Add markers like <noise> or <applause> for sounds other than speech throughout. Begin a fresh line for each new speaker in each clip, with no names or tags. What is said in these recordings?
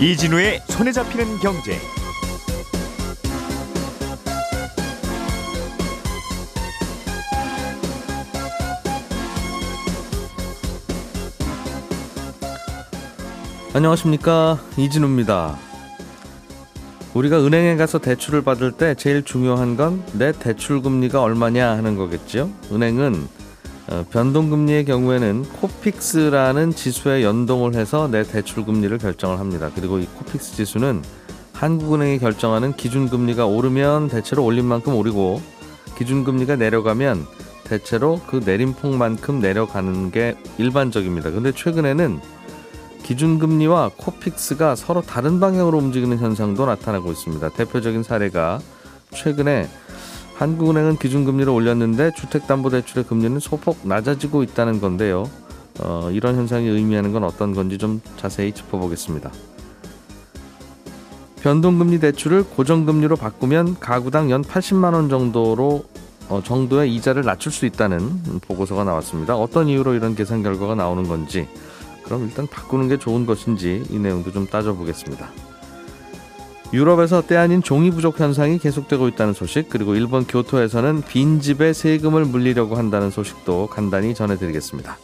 이진우의 손에 잡히는 경제.
안녕하십니까 이진우입니다. 우리가 은행에 가서 대출을 받을 때 제일 중요한 건 내 대출 금리가 얼마냐 하는 거겠죠. 은행은 어, 변동금리의 경우에는 코픽스라는 지수에 연동을 해서 내 대출 금리를 결정을 합니다. 그리고 이 코픽스 지수는 한국은행이 결정하는 기준금리가 오르면 대체로 올린 만큼 오르고 기준금리가 내려가면 대체로 그 내림폭만큼 내려가는 게 일반적입니다. 근데 최근에는 기준금리와 코픽스가 서로 다른 방향으로 움직이는 현상도 나타나고 있습니다. 대표적인 사례가 최근에 한국은행은 기준금리를 올렸는데 주택담보대출의 금리는 소폭 낮아지고 있다는 건데요. 어, 이런 현상이 의미하는 건 어떤 건지 좀 자세히 짚어보겠습니다. 변동금리 대출을 고정금리로 바꾸면 가구당 연 80만 원 정도로 어, 정도의 이자를 낮출 수 있다는 보고서가 나왔습니다. 어떤 이유로 이런 계산 결과가 나오는 건지 그럼 일단 바꾸는 게 좋은 것인지 이 내용도 좀 따져보겠습니다. 유럽에서 때 아닌 종이 부족 현상이 계속되고 있다는 소식 그리고 일본 교토에서는 빈집에 세금을 물리려고 한다는 소식도 간단히 전해드리겠습니다.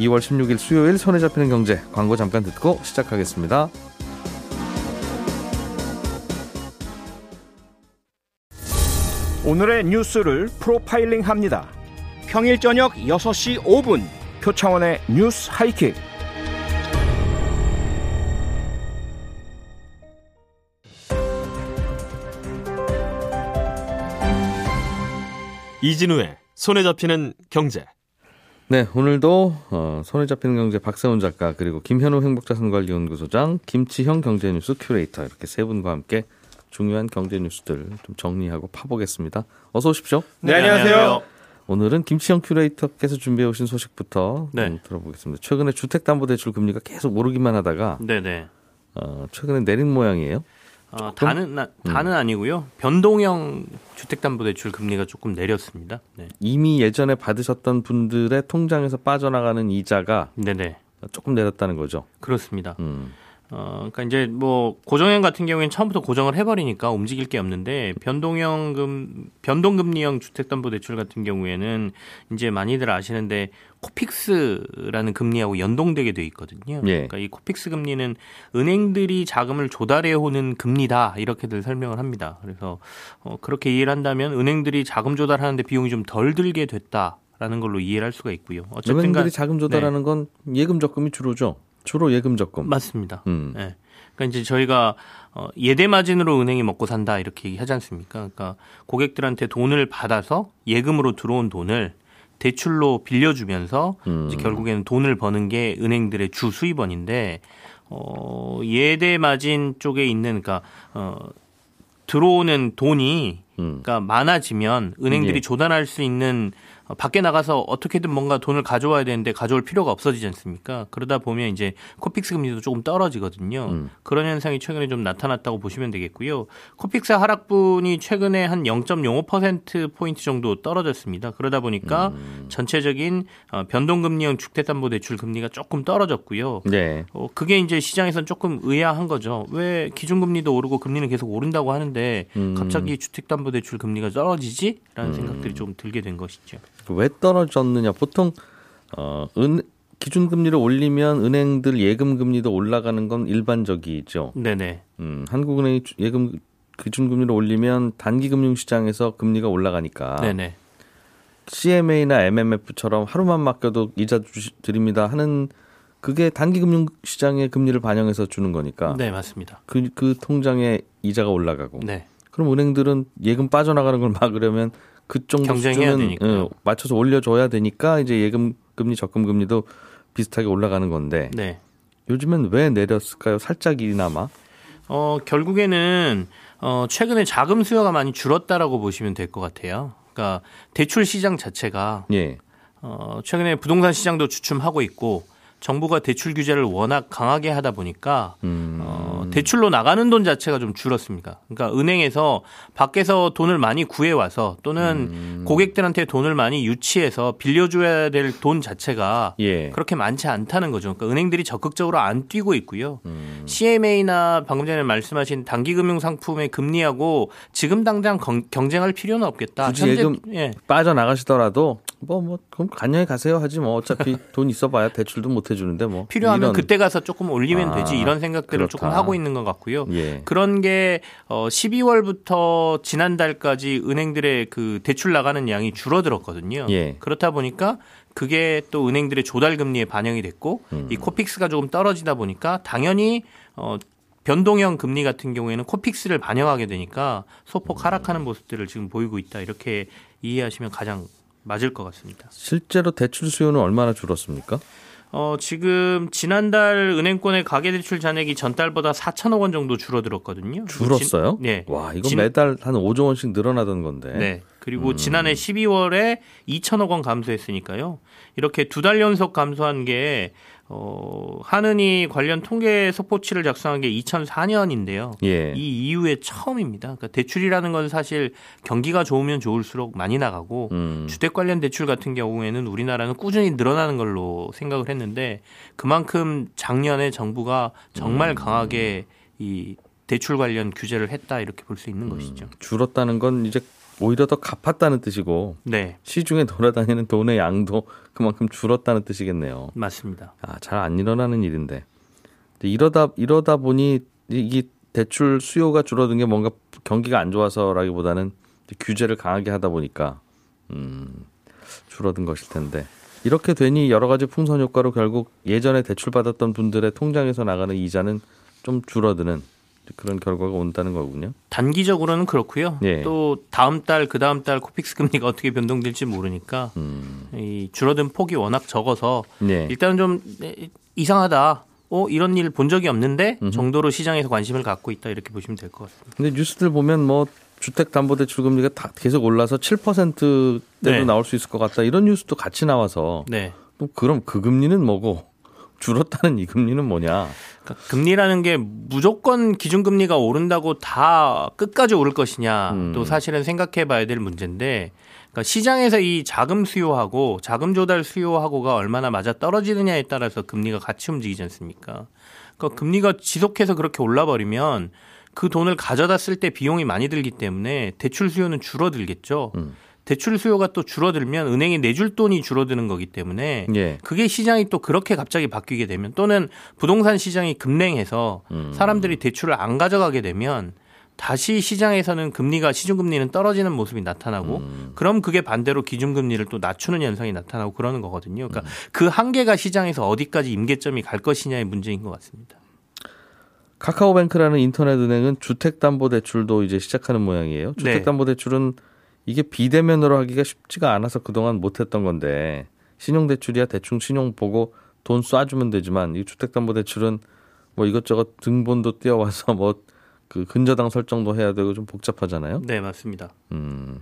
2월 16일 수요일 손에 잡히는 경제 광고 잠깐 듣고 시작하겠습니다.
오늘의 뉴스를 프로파일링 합니다. 평일 저녁 6시 5분 표창원의 뉴스 하이킥.
이진우의 손에 잡히는 경제.
네, 오늘도 어, 손에 잡히는 경제 박세훈 작가 그리고 김현우 행복자산관리연구소장 김치형 경제뉴스 큐레이터 이렇게 세 분과 함께 중요한 경제 뉴스들 좀 정리하고 파보겠습니다. 어서 오십시오.
네, 안녕하세요.
오늘은 김치영 큐레이터께서 준비해 오신 소식부터
네.
좀 들어보겠습니다. 최근에 주택담보대출 금리가 계속 오르기만 하다가
네네.
어, 최근에 내린 모양이에요.
어, 다는 나- 다는 아니고요. 변동형 주택담보대출 금리가 조금 내렸습니다. 네.
이미 예전에 받으셨던 분들의 통장에서 빠져나가는 이자가
네네.
조금 내렸다는 거죠.
그렇습니다.
음.
어, 그러니까 이제 뭐 고정형 같은 경우에는 처음부터 고정을 해버리니까 움직일 게 없는데 변동형금 변동금리형 주택담보대출 같은 경우에는 이제 많이들 아시는데 코픽스라는 금리하고 연동되게 돼 있거든요.
예.
그러니까 이 코픽스 금리는 은행들이 자금을 조달해 오는 금리다 이렇게들 설명을 합니다. 그래서 어, 그렇게 이해를 한다면 은행들이 자금 조달하는데 비용이 좀 덜 들게 됐다 라는 걸로 이해를 할 수가 있고요. 어쨌든
은행들이
간
자금 조달하는 건 예금 적금이 주로죠. 주로 예금 적금.
맞습니다.
음.
예. 그러니까 이제 저희가 어, 예대 마진으로 은행이 먹고 산다 이렇게 얘기하지 않습니까? 그러니까 고객들한테 돈을 받아서 예금으로 들어온 돈을 대출로 빌려주면서
음.
결국에는 돈을 버는 게 은행들의 주 수입원인데 어, 예대 마진 쪽에 있는 그러니까 어, 들어오는 돈이
음.
그러니까 많아지면 은행들이
예.
조달할 수 있는 어, 밖에 나가서 어떻게든 뭔가 돈을 가져와야 되는데 가져올 필요가 없어지지 않습니까? 그러다 보면 이제 코픽스 금리도 조금 떨어지거든요.
음.
그런 현상이 최근에 좀 나타났다고 보시면 되겠고요. 코픽스 하락분이 최근에 한 0.05% 포인트 정도 떨어졌습니다. 그러다 보니까
음.
전체적인 어, 변동금리 형 주택담보대출 금리가 조금 떨어졌고요.
네.
어, 그게 이제 시장에선 조금 의아한 거죠. 왜 기준금리도 오르고 금리는 계속 오른다고 하는데
음.
갑자기 주택담보대출 금리가 떨어지지? 라는 생각들이 좀 들게 된 것이죠.
왜 떨어졌느냐? 보통 어, 은 기준금리를 올리면 은행들 예금 금리도 올라가는 건 일반적이죠.
네네.
음, 한국은행이 주- 예금 기준금리를 올리면 단기금융시장에서 금리가 올라가니까
네네.
CMA나 MMF처럼 하루만 맡겨도 이자 주시, 드립니다 하는 그게 단기금융시장의 금리를 반영해서 주는 거니까
네, 맞습니다.
그, 그 통장에 이자가 올라가고
네.
그럼 은행들은 예금 빠져나가는 걸 막으려면 그 정도 수준은
되니까요.
어, 맞춰서 올려줘야 되니까 이제 예금 금리 적금 금리도 비슷하게 올라가는 건데
네.
요즘엔 왜 내렸을까요? 살짝이나마
어, 결국에는 어, 최근에 자금 수요가 많이 줄었다라고 보시면 될 것 같아요. 그러니까 대출 시장 자체가
예
어, 최근에 부동산 시장도 주춤하고 있고 정부가 대출 규제를 워낙 강하게 하다 보니까
음.
어, 대출로 나가는 돈 자체가 좀 줄었습니다. 그러니까 은행에서 밖에서 돈을 많이 구해 와서 또는
음.
고객들한테 돈을 많이 유치해서 빌려줘야 될 돈 자체가
예.
그렇게 많지 않다는 거죠. 그러니까 은행들이 적극적으로 안 뛰고 있고요.
음.
CMA나 방금 전에 말씀하신 단기금융 상품의 금리하고 지금 당장 건- 경쟁할 필요는 없겠다.
굳이 예금
예.
빠져나가시더라도 뭐 뭐 그럼 안녕히 가세요 하지 뭐 어차피 <laughs> 돈 있어봐야 대출도 못 해주는데 뭐
필요하면
이런-
그때 가서 조금 올리면
아,
되지 이런 생각들을
그렇다.
조금 하고 있는 것 같고요.
예.
그런 게 어, 12월부터 지난달까지 은행들의 그 대출 나가는 양이 줄어들었거든요.
예.
그렇다 보니까 그게 또 은행들의 조달 금리에 반영이 됐고
음.
이 코픽스가 조금 떨어지다 보니까 당연히 어 변동형 금리 같은 경우에는 코픽스를 반영하게 되니까 소폭 하락하는 모습들을 지금 보이고 있다. 이렇게 이해하시면 가장 맞을 것 같습니다.
실제로 대출 수요는 얼마나 줄었습니까?
어, 지금 지난달 은행권의 가계대출 잔액이 전달보다 4천억 원 정도 줄어들었거든요.
줄었어요?
진- 네.
와 이거
진-
매달 한 5조 원씩 늘어나던 건데.
네. 그리고 지난해 12월에 2천억 원 감소했으니까요. 이렇게 두 달 연속 감소한 게 어, 한은이 관련 통계 속보치를 작성한 게 2004년인데요.
예.
이 이후에 처음입니다. 그러니까 대출이라는 건 사실 경기가 좋으면 좋을수록 많이 나가고
음.
주택 관련 대출 같은 경우에는 우리나라는 꾸준히 늘어나는 걸로 생각을 했는데 그만큼 작년에 정부가
음.
정말 강하게 이 대출 관련 규제를 했다 이렇게 볼 수 있는 것이죠.
줄었다는 건 이제 오히려 더 갚았다는 뜻이고
네,
시중에 돌아다니는 돈의 양도 그만큼 줄었다는 뜻이겠네요.
맞습니다.
아, 잘 안 일어나는 일인데. 이러다 이러다 보니 이, 이 대출 수요가 줄어든 게 뭔가 경기가 안 좋아서라기보다는 규제를 강하게 하다 보니까 음, 줄어든 것일 텐데. 이렇게 되니 여러 가지 풍선 효과로 결국 예전에 대출 받았던 분들의 통장에서 나가는 이자는 좀 줄어드는 그런 결과가 온다는 거군요.
단기적으로는 그렇고요.
예.
또 다음 달, 그 다음 달 코픽스 금리가 어떻게 변동될지 모르니까
음.
이 줄어든 폭이 워낙 적어서
네.
일단은 좀 네, 이상하다. 어 이런 일 본 적이 없는데 정도로 시장에서 관심을 갖고 있다 이렇게 보시면 될 것 같습니다.
근데 뉴스들 보면 뭐 주택담보대출 금리가 다 계속 올라서 7%대도
네.
나올 수 있을 것 같다 이런 뉴스도 같이 나와서
네.
뭐 그럼 그 금리는 뭐고 줄었다는 이 금리는 뭐냐?
그러니까 금리라는 게 무조건 기준금리가 오른다고 다 끝까지 오를 것이냐
음.
또 사실은 생각해 봐야 될 문제인데 그러니까 시장에서 이 자금 수요하고 자금 조달 수요하고가 얼마나 맞아 떨어지느냐에 따라서 금리가 같이 움직이지 않습니까? 그러니까 금리가 지속해서 그렇게 올라버리면 그 돈을 가져다 쓸 때 비용이 많이 들기 때문에 대출 수요는 줄어들겠죠.
음.
대출 수요가 또 줄어들면 은행이 내줄 돈이 줄어드는 거기 때문에
예.
그게 시장이 또 그렇게 갑자기 바뀌게 되면 또는 부동산 시장이 급냉해서
음.
사람들이 대출을 안 가져가게 되면 다시 시장에서는 금리가 시중금리는 떨어지는 모습이 나타나고
음.
그럼 그게 반대로 기준금리를 또 낮추는 현상이 나타나고 그러는 거거든요. 그러니까
음.
그 한계가 시장에서 어디까지 임계점이 갈 것이냐의 문제인 것 같습니다.
카카오뱅크라는 인터넷 은행은 주택담보대출도 이제 시작하는 모양이에요.
네.
주택담보대출은 이게 비대면으로 하기가 쉽지가 않아서 그동안 못했던 건데 신용대출이야 대충 신용 보고 돈 쏴주면 되지만 이 주택담보대출은 뭐 이것저것 등본도 띄어와서 뭐 그 근저당 설정도 해야 되고 좀 복잡하잖아요.
네, 맞습니다.
음,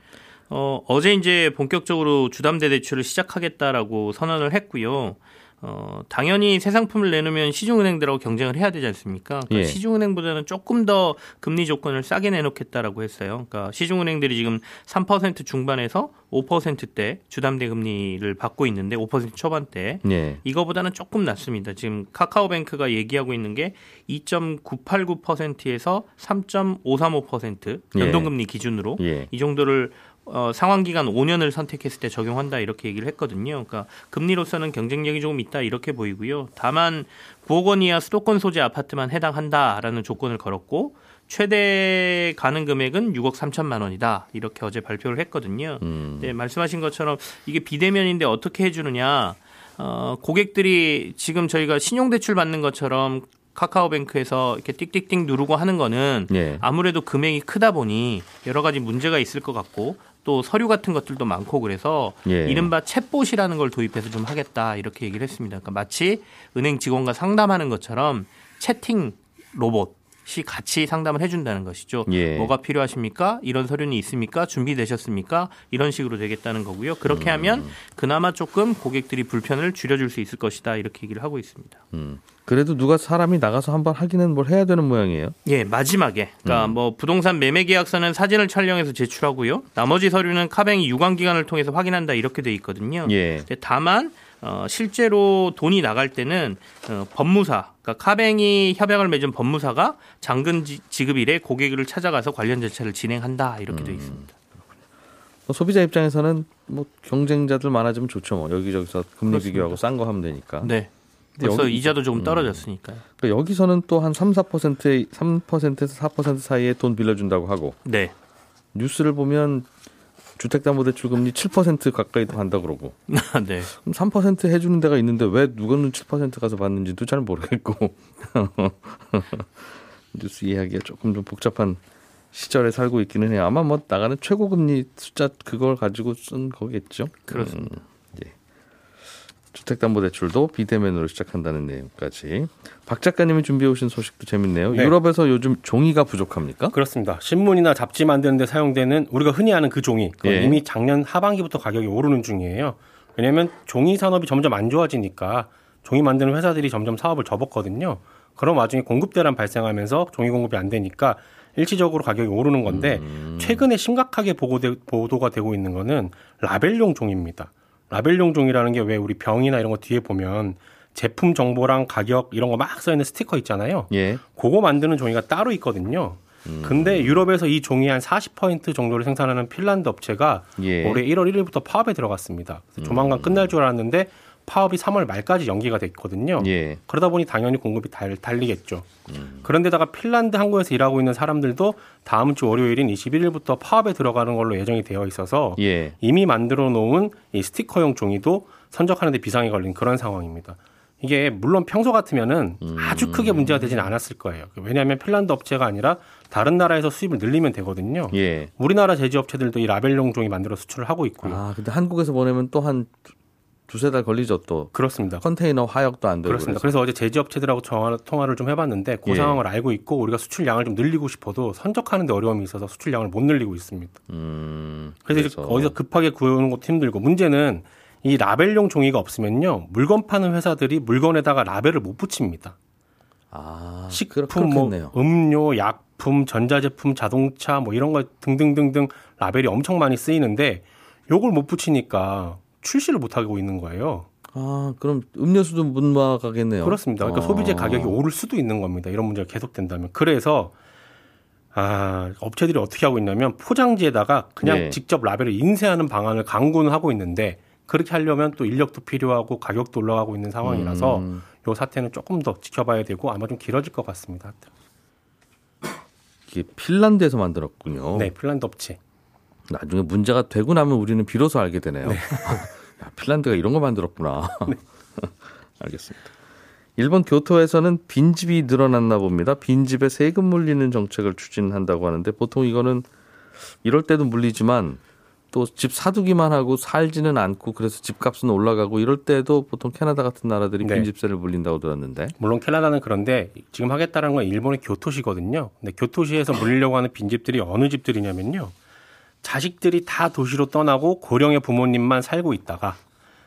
어, 어제 이제 본격적으로 주담대 대출을 시작하겠다라고 선언을 했고요. 어, 당연히 새 상품을 내놓으면 시중은행들하고 경쟁을 해야 되지 않습니까? 그러니까
예.
시중은행보다는 조금 더 금리 조건을 싸게 내놓겠다라고 했어요. 그러니까 시중은행들이 지금 3% 중반에서 5%대 주담대 금리를 받고 있는데 5% 초반대.
예,
이거보다는 조금 낮습니다. 지금 카카오뱅크가 얘기하고 있는 게 2.989%에서 3.535% 변동금리 기준으로
예,
이 정도를 어, 상환 기간 5년을 선택했을 때 적용한다 이렇게 얘기를 했거든요. 그러니까 금리로서는 경쟁력이 조금 있다 이렇게 보이고요. 다만 9억 원 이하 수도권 소재 아파트만 해당한다라는 조건을 걸었고 최대 가능 금액은 6억 3천만 원이다 이렇게 어제 발표를 했거든요.
음,
네, 말씀하신 것처럼 이게 비대면인데 어떻게 해주느냐? 어, 고객들이 지금 저희가 신용대출 받는 것처럼 카카오뱅크에서 이렇게 띡띡띡 누르고 하는 거는
예,
아무래도 금액이 크다 보니 여러 가지 문제가 있을 것 같고 또 서류 같은 것들도 많고 그래서
예.
이른바 챗봇이라는 걸 도입해서 좀 하겠다 이렇게 얘기를 했습니다. 그러니까 마치 은행 직원과 상담하는 것처럼 채팅 로봇 시 같이 상담을 해준다는 것이죠.
예.
뭐가 필요하십니까? 이런 서류는 있습니까? 준비되셨습니까? 이런 식으로 되겠다는 거고요. 그렇게 하면 그나마 조금 고객들이 불편을 줄여줄 수 있을 것이다 이렇게 얘기를 하고 있습니다.
음. 그래도 누가 사람이 나가서 한번 하기는 뭘 해야 되는 모양이에요.
예, 마지막에. 그러니까 뭐 부동산 매매 계약서는 사진을 촬영해서 제출하고요. 나머지 서류는 카뱅이 유관 기관을 통해서 확인한다 이렇게 돼 있거든요.
예.
다만 어, 실제로 돈이 나갈 때는 어, 법무사, 그러니까 카뱅이 협약을 맺은 법무사가 잔금 지- 지급 일에 고객을 찾아가서 관련 절차를 진행한다 이렇게 돼 있습니다.
뭐 소비자 입장에서는 뭐 경쟁자들 많아지면 좋죠. 뭐 여기저기서 금리
그렇습니다.
비교하고 싼 거 하면 되니까.
네. 벌써
여기-
이자도 조금 떨어졌으니까요.
그러니까 여기서는 또 한 3, 4%의 3%에서 4% 사이에 돈 빌려준다고 하고
네.
뉴스를 보면 주택담보대출 금리 7% 가까이도 한다 그러고 <laughs>
네.
그럼 3% 해주는 데가 있는데 왜 누구는 7% 가서 받는지도 잘 모르겠고 <laughs> 뉴스 이야기가 조금 좀 복잡한 시절에 살고 있기는 해요. 아마 뭐 나가는 최고 금리 숫자 그걸 가지고 쓴 거겠죠.
그렇습니다.
음, 예. 주택담보대출도 비대면으로 시작한다는 내용까지 박 작가님이 준비해 오신 소식도 재밌네요.
네.
유럽에서 요즘 종이가 부족합니까?
그렇습니다. 신문이나 잡지 만드는 데 사용되는 우리가 흔히 아는 그 종이
예.
이미 작년 하반기부터 가격이 오르는 중이에요. 왜냐하면 종이 산업이 점점 안 좋아지니까 종이 만드는 회사들이 점점 사업을 접었거든요. 그런 와중에 공급 대란 발생하면서 종이 공급이 안 되니까 일시적으로 가격이 오르는 건데 최근에 심각하게 보고되, 보도가 되고 있는 거는 라벨용 종입니다. 라벨용 종이라는 게 왜 우리 병이나 이런 거 뒤에 보면 제품 정보랑 가격 이런 거 막 써 있는 스티커 있잖아요.
예.
그거 만드는 종이가 따로 있거든요. 근데 유럽에서 이 종이 한 40% 정도를 생산하는 핀란드 업체가
예.
올해 1월 1일부터 파업에 들어갔습니다. 그래서 조만간 끝날 줄 알았는데 파업이 3월 말까지 연기가 됐거든요.
예.
그러다 보니 당연히 공급이 달, 달리겠죠. 그런데다가 핀란드 항구에서 일하고 있는 사람들도 다음 주 월요일인 21일부터 파업에 들어가는 걸로 예정이 되어 있어서
예.
이미 만들어 놓은 이 스티커용 종이도 선적하는데 비상이 걸린 그런 상황입니다. 이게 물론 평소 같으면은 아주 크게 문제가 되지는 않았을 거예요. 왜냐하면 핀란드 업체가 아니라 다른 나라에서 수입을 늘리면 되거든요.
예.
우리나라 제조업체들도 이 라벨용 종이 만들어 수출을 하고 있고요.
아, 근데 한국에서 보내면 또한 두세 달 걸리죠, 또.
그렇습니다.
컨테이너 화역도 안 되고.
그렇습니다.
그래서.
그래서 어제 제조업체들하고 전화 통화를 좀 해봤는데 그
예.
상황을 알고 있고 우리가 수출량을 좀 늘리고 싶어도 선적하는데 어려움이 있어서 수출량을 못 늘리고 있습니다.
음.
그래서, 이제 어디서 급하게 구해오는 것도 힘들고 문제는 이 라벨용 종이가 없으면요 물건 파는 회사들이 물건에다가 라벨을 못 붙입니다.
아,
식품, 뭐. 음료, 약품, 전자제품, 자동차 뭐 이런 거 등등등등 라벨이 엄청 많이 쓰이는데 요걸 못 붙이니까 출시를 못 하고 있는 거예요.
아, 그럼 음료수도 못 나가겠네요.
그렇습니다. 그러니까
아.
소비재 가격이 오를 수도 있는 겁니다. 이런 문제가 계속된다면. 그래서 아, 업체들이 어떻게 하고 있냐면 포장지에다가 그냥
네.
직접 라벨을 인쇄하는 방안을 강구는 하고 있는데 그렇게 하려면 또 인력도 필요하고 가격도 올라가고 있는 상황이라서
음.
요 사태는 조금 더 지켜봐야 되고 아마 좀 길어질 것 같습니다.
이게 핀란드에서 만들었군요.
네, 핀란드 업체.
나중에 문제가 되고 나면 우리는 비로소 알게 되네요.
네. <laughs>
야, 핀란드가 이런 거 만들었구나. <laughs> <laughs> 알겠습니다. 일본 교토에서는 빈집이 늘어났나 봅니다. 빈집에 세금 물리는 정책을 추진한다고 하는데 보통 이거는 이럴 때도 물리지만 또 집 사두기만 하고 살지는 않고 그래서 집값은 올라가고 이럴 때도 보통 캐나다 같은 나라들이
네.
빈집세를 물린다고 들었는데
물론 캐나다는 그런데 지금 하겠다는 건 일본의 교토시거든요. 근데 교토시에서 물리려고 하는 빈집들이 어느 집들이냐면요. 자식들이 다 도시로 떠나고 고령의 부모님만 살고 있다가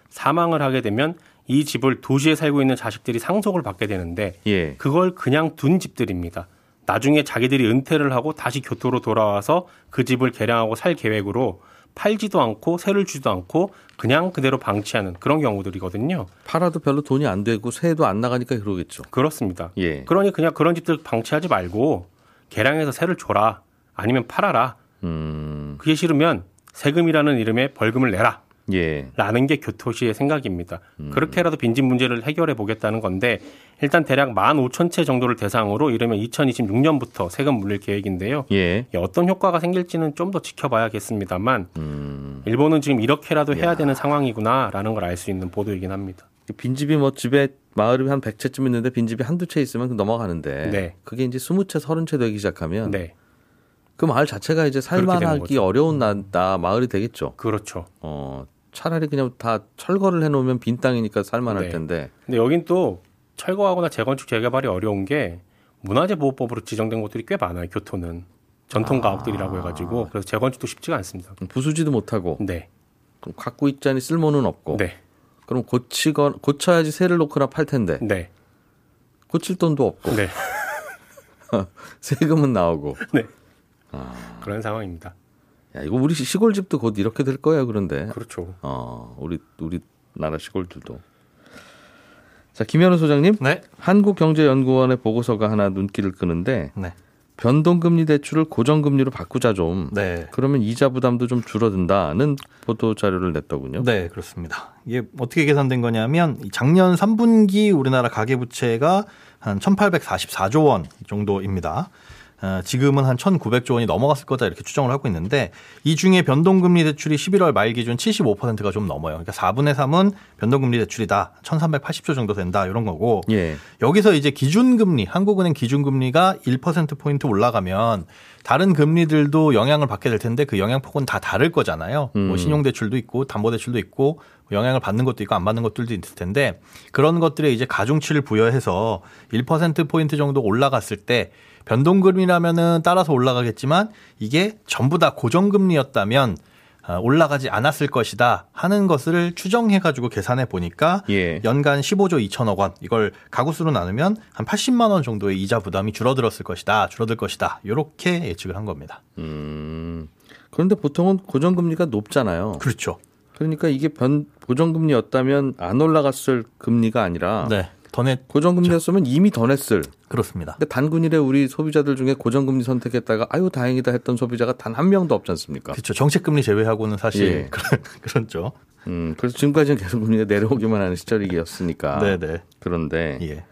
사망을 하게 되면 이 집을 도시에 살고 있는 자식들이 상속을 받게 되는데
예.
그걸 그냥 둔 집들입니다. 나중에 자기들이 은퇴를 하고 다시 교토로 돌아와서 그 집을 개량하고 살 계획으로 팔지도 않고 세를 주지도 않고 그냥 그대로 방치하는 그런 경우들이거든요.
팔아도 별로 돈이 안 되고 세도 안 나가니까 그러겠죠.
그렇습니다.
예.
그러니 그냥 그런 집들 방치하지 말고 개량해서 세를 줘라. 아니면 팔아라.
음.
그게 싫으면 세금이라는 이름의 벌금을 내라.
예.
라는 게 교토시의 생각입니다. 그렇게라도 빈집 문제를 해결해 보겠다는 건데 일단 대략 15,000채 정도를 대상으로 이르면 2026년부터 세금 물릴 계획인데요.
예.
이 어떤 효과가 생길지는 좀 더 지켜봐야겠습니다만
음.
일본은 지금 이렇게라도 해야 되는 상황이구나라는 걸 알 수 있는 보도이긴 합니다.
빈집이 뭐 집에 마을이 한 100채쯤 있는데 빈집이 한두 채 있으면 넘어가는데
네.
그게 이제 20채, 30채 되기 시작하면
네,
그 마을 자체가 이제 살만하기. 어려운 나, 나 마을이 되겠죠.
그렇죠.
어, 차라리 그냥 다 철거를 해 놓으면 빈 땅이니까 살만할
네.
텐데.
근데 여긴 또 철거하거나 재건축 재개발이 어려운 게 문화재 보호법으로 지정된 곳들이 꽤 많아요. 교토는 전통 가옥들이라고 해가지고 그래서 재건축도 쉽지가 않습니다.
부수지도 못하고
네,
그럼 갖고 있자니 쓸모는 없고
네,
그럼 고치거 고쳐야지 새를 놓거나 팔 텐데
네,
고칠 돈도 없고
네, <laughs>
세금은 나오고
네. 그런 상황입니다.
야 이거 우리 시골 집도 곧 이렇게 될 거야 그런데
그렇죠.
어 우리 우리 나라 시골들도 자 김현우 소장님
네.
한국경제연구원의 보고서가 하나 눈길을 끄는데
네.
변동금리 대출을 고정금리로 바꾸자 좀
네.
그러면 이자 부담도 좀 줄어든다는 보도 자료를 냈더군요.
네, 그렇습니다. 이게 어떻게 계산된 거냐면 작년 3분기 우리나라 가계부채가 한 1,844조 원 정도입니다. 어, 지금은 한 1,900조 원이 넘어갔을 거다 이렇게 추정을 하고 있는데 이 중에 변동금리 대출이 11월 말 기준 75%가 좀 넘어요. 그러니까 4분의 3은 변동금리 대출이다. 1,380조 정도 된다 이런 거고
예.
여기서 이제 기준금리, 한국은행 기준금리가 1%포인트 올라가면 다른 금리들도 영향을 받게 될 텐데 그 영향폭은 다 다를 거잖아요. 뭐 신용대출도 있고 담보대출도 있고 뭐 영향을 받는 것도 있고 안 받는 것들도 있을 텐데 그런 것들에 이제 가중치를 부여해서 1%포인트 정도 올라갔을 때 변동금리라면은 따라서 올라가겠지만 이게 전부 다 고정금리였다면 아, 올라가지 않았을 것이다 하는 것을 추정해 가지고 계산해 보니까
예.
연간 15조 2천억 원 이걸 가구 수로 나누면 한 80만 원 정도의 이자 부담이 줄어들었을 것이다 줄어들 것이다 이렇게 예측을 한 겁니다.
음. 그런데 보통은 고정금리가 높잖아요.
그렇죠.
그러니까 이게 변 고정금리였다면 안 올라갔을 금리가 아니라
네. 더넷
고정금리였으면 이미 더 냈을.
그렇습니다.
근데 단군일에 우리 소비자들 중에 고정금리 선택했다가 아유 다행이다 했던 소비자가 단 한 명도 없지 않습니까?
그렇죠. 정책금리 제외하고는 사실
예.
그런 <laughs> 그렇죠.
음, 그래서 지금까지는 계속 금리가 내려오기만 하는 시절이었으니까.
네네.
그런데
예.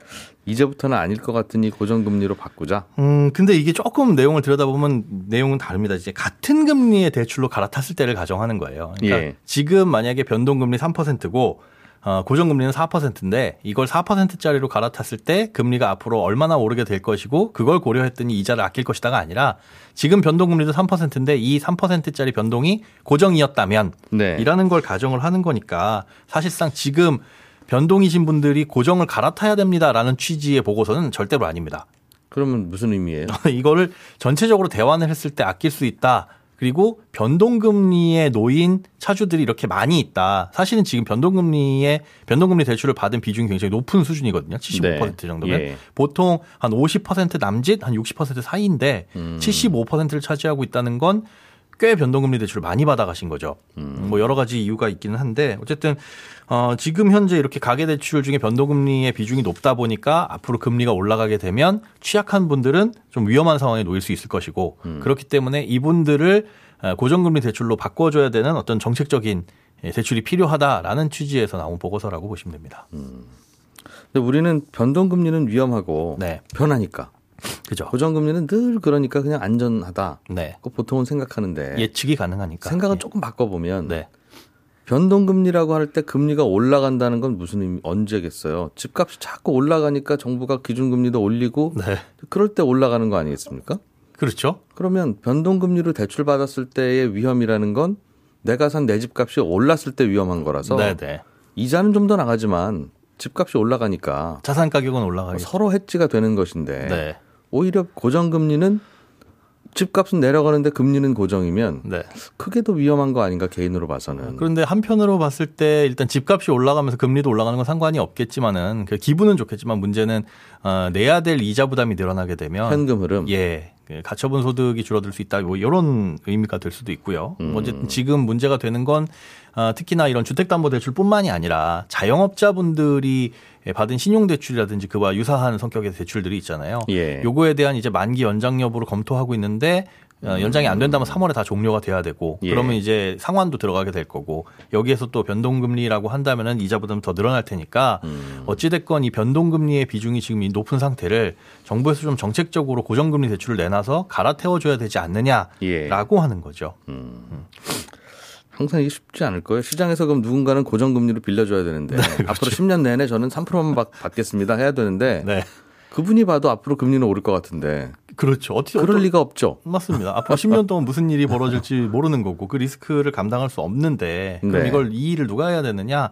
이제부터는 아닐 것 같으니 고정금리로 바꾸자.
음, 근데 이게 조금 내용을 들여다보면 내용은 다릅니다. 이제 같은 금리의 대출로 갈아탔을 때를 가정하는 거예요. 그러니까
예.
지금 만약에 변동금리 3%고 어, 고정금리는 4%인데 이걸 4%짜리로 갈아탔을 때 금리가 앞으로 얼마나 오르게 될 것이고 그걸 고려했더니 이자를 아낄 것이다가 아니라 지금 변동금리도 3%인데 이 3%짜리 변동이 고정이었다면
네.
이라는 걸 가정을 하는 거니까 사실상 지금 변동이신 분들이 고정을 갈아타야 됩니다라는 취지의 보고서는 절대로 아닙니다.
그러면 무슨 의미예요? <laughs>
이거를 전체적으로 대환을 했을 때 아낄 수 있다. 그리고 변동금리에 놓인 차주들이 이렇게 많이 있다. 사실은 지금 변동금리에 변동금리 대출을 받은 비중이 굉장히 높은 수준이거든요. 75%
네.
정도면
예.
보통 한 50% 남짓 한 60% 사이인데
음.
75%를 차지하고 있다는 건 꽤 변동금리 대출을 많이 받아가신 거죠.
음.
뭐 여러 가지 이유가 있기는 한데 어쨌든 어 지금 현재 이렇게 가계대출 중에 변동금리의 비중이 높다 보니까 앞으로 금리가 올라가게 되면 취약한 분들은 좀 위험한 상황에 놓일 수 있을 것이고
음.
그렇기 때문에 이분들을 어, 고정금리 대출로 바꿔줘야 되는 어떤 정책적인 예, 대출이 필요하다라는 취지에서 나온 보고서라고 보시면 됩니다.
근데 우리는 변동금리는 위험하고
네,
변하니까.
그죠.
고정금리는 늘 그러니까 그냥 안전하다.
네,
그 보통은 생각하는데
예측이 가능하니까.
생각은
예.
조금 바꿔보면
네,
변동금리라고 할 때 금리가 올라간다는 건 무슨 의미, 언제겠어요? 집값이 자꾸 올라가니까 정부가 기준금리도 올리고
네,
그럴 때 올라가는 거 아니겠습니까?
그렇죠.
그러면 변동금리로 대출 받았을 때의 위험이라는 건 내가 산 내 집값이 올랐을 때 위험한 거라서
네, 네.
이자는 좀 더 나가지만 집값이 올라가니까
자산 가격은 올라가겠죠.
서로 해지가 되는 것인데
네,
오히려 고정금리는 집값은 내려가는데 금리는 고정이면
네.
크게 더 위험한 거 아닌가 개인으로 봐서는
그런데 한편으로 봤을 때 일단 집값이 올라가면서 금리도 올라가는 건 상관이 없겠지만은 그 기분은 좋겠지만 문제는 어, 내야 될 이자 부담이 늘어나게 되면
현금 흐름
예. 그 가처분 소득이 줄어들 수 있다. 뭐 이런 의미가 될 수도 있고요.
음.
어쨌든 지금 문제가 되는 건 어, 특히나 이런 주택담보대출뿐만이 아니라 자영업자분들이 받은 신용대출이라든지 그와 유사한 성격의 대출들이 있잖아요.
예.
요거에 대한 이제 만기 연장 여부를 검토하고 있는데 어, 연장이 안 된다면 3월에 다 종료가 돼야 되고
예.
그러면 이제 상환도 들어가게 될 거고 여기에서 또 변동금리라고 한다면은 이자 부담 더 늘어날 테니까
음.
어찌 됐건 이 변동금리의 비중이 지금 이 높은 상태를 정부에서 좀 정책적으로 고정금리 대출을 내놔서 갈아태워줘야 되지 않느냐라고
예.
하는 거죠.
항상 이게 쉽지 않을 거예요. 시장에서 그럼 누군가는 고정금리로 빌려줘야 되는데 앞으로 10년 내내 저는 3%만 받, 받겠습니다 해야 되는데
네.
그분이 봐도 앞으로 금리는 오를 것 같은데
그렇죠. 어떻게
그럴
어떤-
리가 없죠.
맞습니다. 앞으로 <laughs> 10년 동안 무슨 일이 벌어질지 모르는 거고 그 리스크를 감당할 수 없는데 그럼
네.
이걸 이 일을 누가 해야 되느냐?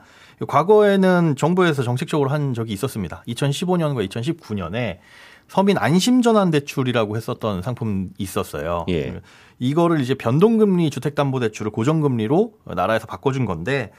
과거에는 정부에서 정책적으로 한 적이 있었습니다. 2015년과 2019년에 서민 안심전환 대출이라고 했었던 상품 있었어요.
예.
이거를 이제 변동금리 주택담보대출을 고정금리로 나라에서 바꿔준 건데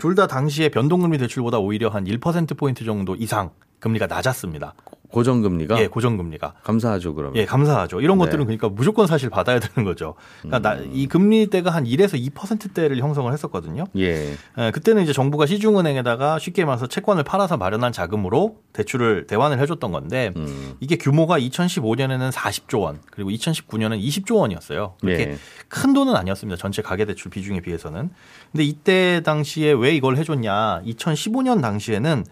둘 다 당시에 변동금리 대출보다 오히려 한 1% 포인트 정도 이상 금리가 낮았습니다.
고정금리가
예, 고정금리가.
감사하죠, 그러면.
예, 감사하죠. 이런
네.
것들은 그러니까 무조건 사실 받아야 되는 거죠. 그러니까 나, 이 금리대가 한 1에서 2%대를 형성을 했었거든요.
예.
예, 그때는 이제 정부가 시중은행에다가 쉽게 말해서 채권을 팔아서 마련한 자금으로 대출을 대환을 해 줬던 건데
음.
이게 규모가 2015년에는 40조 원 그리고 2019년은 20조 원이었어요. 그렇게
예.
큰 돈은 아니었습니다. 전체 가계 대출 비중에 비해서는. 근데 이때 당시에 왜 이걸 해 줬냐? 2015년 당시에는 어,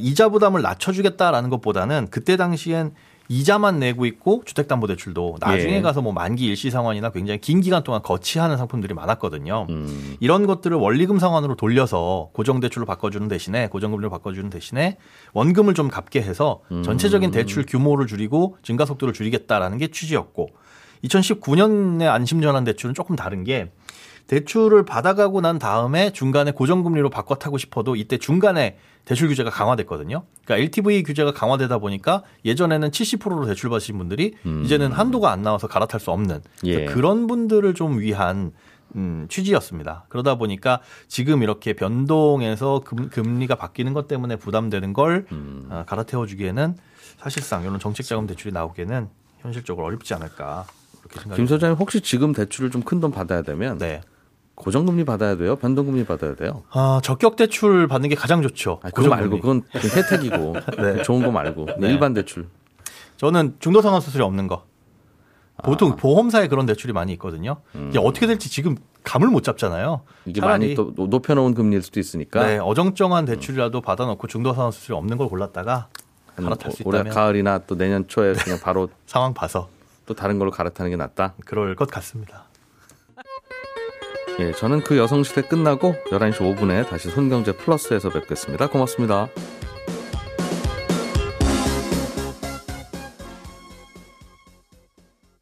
이자 부담을 낮춰주겠다라는 것보다는 그때 당시엔 이자만 내고 있고 주택담보대출도 나중에
예.
가서 뭐 만기 일시 상환이나 굉장히 긴 기간 동안 거치하는 상품들이 많았거든요.
음.
이런 것들을 원리금 상환으로 돌려서 고정대출로 바꿔주는 대신에 고정금리로 바꿔주는 대신에 원금을 좀 갚게 해서
음.
전체적인 대출 규모를 줄이고 증가 속도를 줄이겠다라는 게 취지였고 2019년의 안심전환 대출은 조금 다른 게 대출을 받아가고 난 다음에 중간에 고정금리로 바꿔 타고 싶어도 이때 중간에 대출 규제가 강화됐거든요. 그러니까 LTV 규제가 강화되다 보니까 예전에는 70%로 대출 받으신 분들이 이제는 한도가 안 나와서 갈아탈 수 없는
예.
그런 분들을 좀 위한 음, 취지였습니다. 그러다 보니까 지금 이렇게 변동해서 금, 금리가 바뀌는 것 때문에 부담되는 걸 어, 갈아태워주기에는 사실상 이런 정책자금 대출이 나오기에는 현실적으로 어렵지 않을까
김 소장님 혹시 지금 대출을 좀 큰 돈 받아야 되면
네.
고정금리 받아야 돼요? 변동금리 받아야 돼요?
아, 적격 대출 받는 게 가장 좋죠.
아, 그거 말고. 그건 좀 혜택이고 <laughs>
네.
좋은 거 말고
네.
일반 대출.
저는 중도 상환 수수료 없는 거. 보통 보험사에 그런 대출이 많이 있거든요. 이게 어떻게 될지 지금 감을 못 잡잖아요.
이게 많이 또 높여놓은 금리일 수도 있으니까
네, 어정쩡한 대출이라도 받아놓고 중도 상환 수수료 없는 걸 골랐다가
한
갈아탈 수
올해
있다면
가을이나 또 내년 초에 그냥 바로 <laughs>
상황 봐서
또 다른 걸로 갈아타는 게 낫다.
그럴 것 같습니다.
예, 저는 그 여성시대 끝나고 11시 5분에 다시 손경제 플러스에서 뵙겠습니다. 고맙습니다.